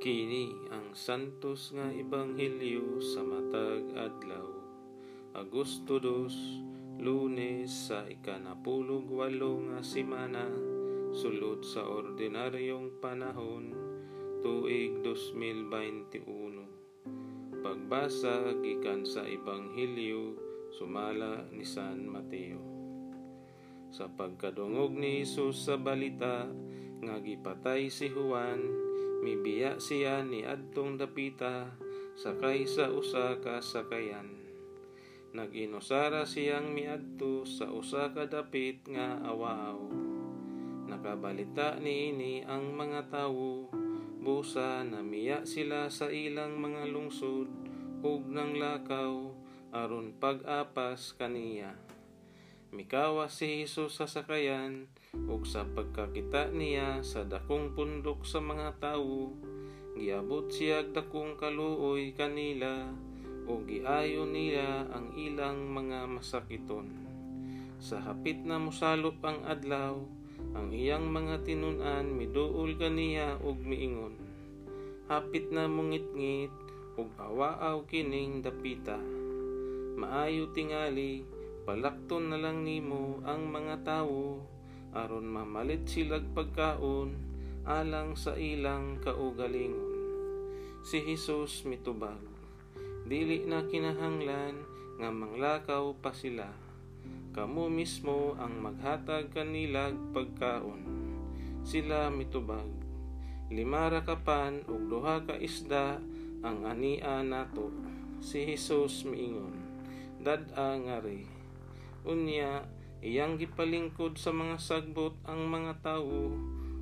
Kini ang santos nga ebanghelyo sa matag adlaw. Agosto 2, Lunes sa ikanapulog walo nga semana sulod sa ordinaryong panahon tuig 2021. Pagbasa gikan sa ebanghelyo sumala ni San Mateo. Sa pagkadungog ni Jesus sa balita nga gipatay si Juan Mibiya siya ni adtong dapita sakay sa usa ka sakayan. Naginusara siyang miadto sa usa ka dapit nga awaaw. Nakabalita niini ang mga tawo busa na miya sila sa ilang mga lungsod ug ng lakaw aron pag-apas kaniya. Mikawa si Jesus sa sakayan ug sa pagkakita niya sa dakong pundok sa mga tawo, giabot siya dakong kaluoy kanila ug giayo niya ang ilang mga masakiton. Sa hapit na mosalop ang adlaw, ang iyang mga tinunan miduol kaniya ug miingon. Hapit na mungit-ngit ug awaaw kining dapita. Maayo tingali palakton na lang nimo ang mga tawo aron mamalit silag pagkaon alang sa ilang kaugalingon. Si Hesus mitubag, dili na kinahanglan nga manglakaw pa sila. Kamo mismo ang maghatag kanilag pagkaon. Sila mitubag, limara kapan ug duha ka isda ang ania nato. Si Hesus miingon, dad-a nga rin Unya, iyang gipalingkod sa mga sagbot ang mga tawo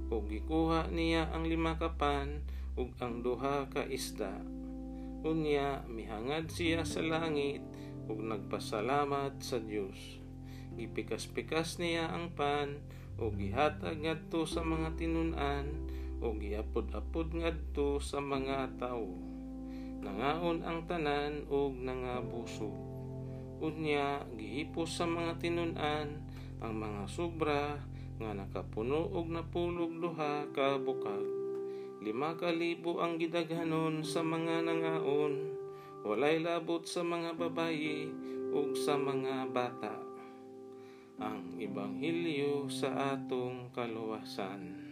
ug gikuha niya ang lima kapan ug ang duha ka isda. Unya, mihangad siya sa langit ug nagpasalamat sa Dios. Gipikas-pikas niya ang pan ug gihatag ngadto sa mga tinunan ug giapod-apod ngadto sa mga tawo. Nangaon ang tanan ug nangabusog. Unya, gihipos sa mga tinunan ang mga sobra nga nakapuno og napulog duha ka bukag. Lima ka libo ang gidaghanon sa mga nangaon, walay labot sa mga babayi ug sa mga bata. Ang Ebanghelyo sa atong kaluwasan.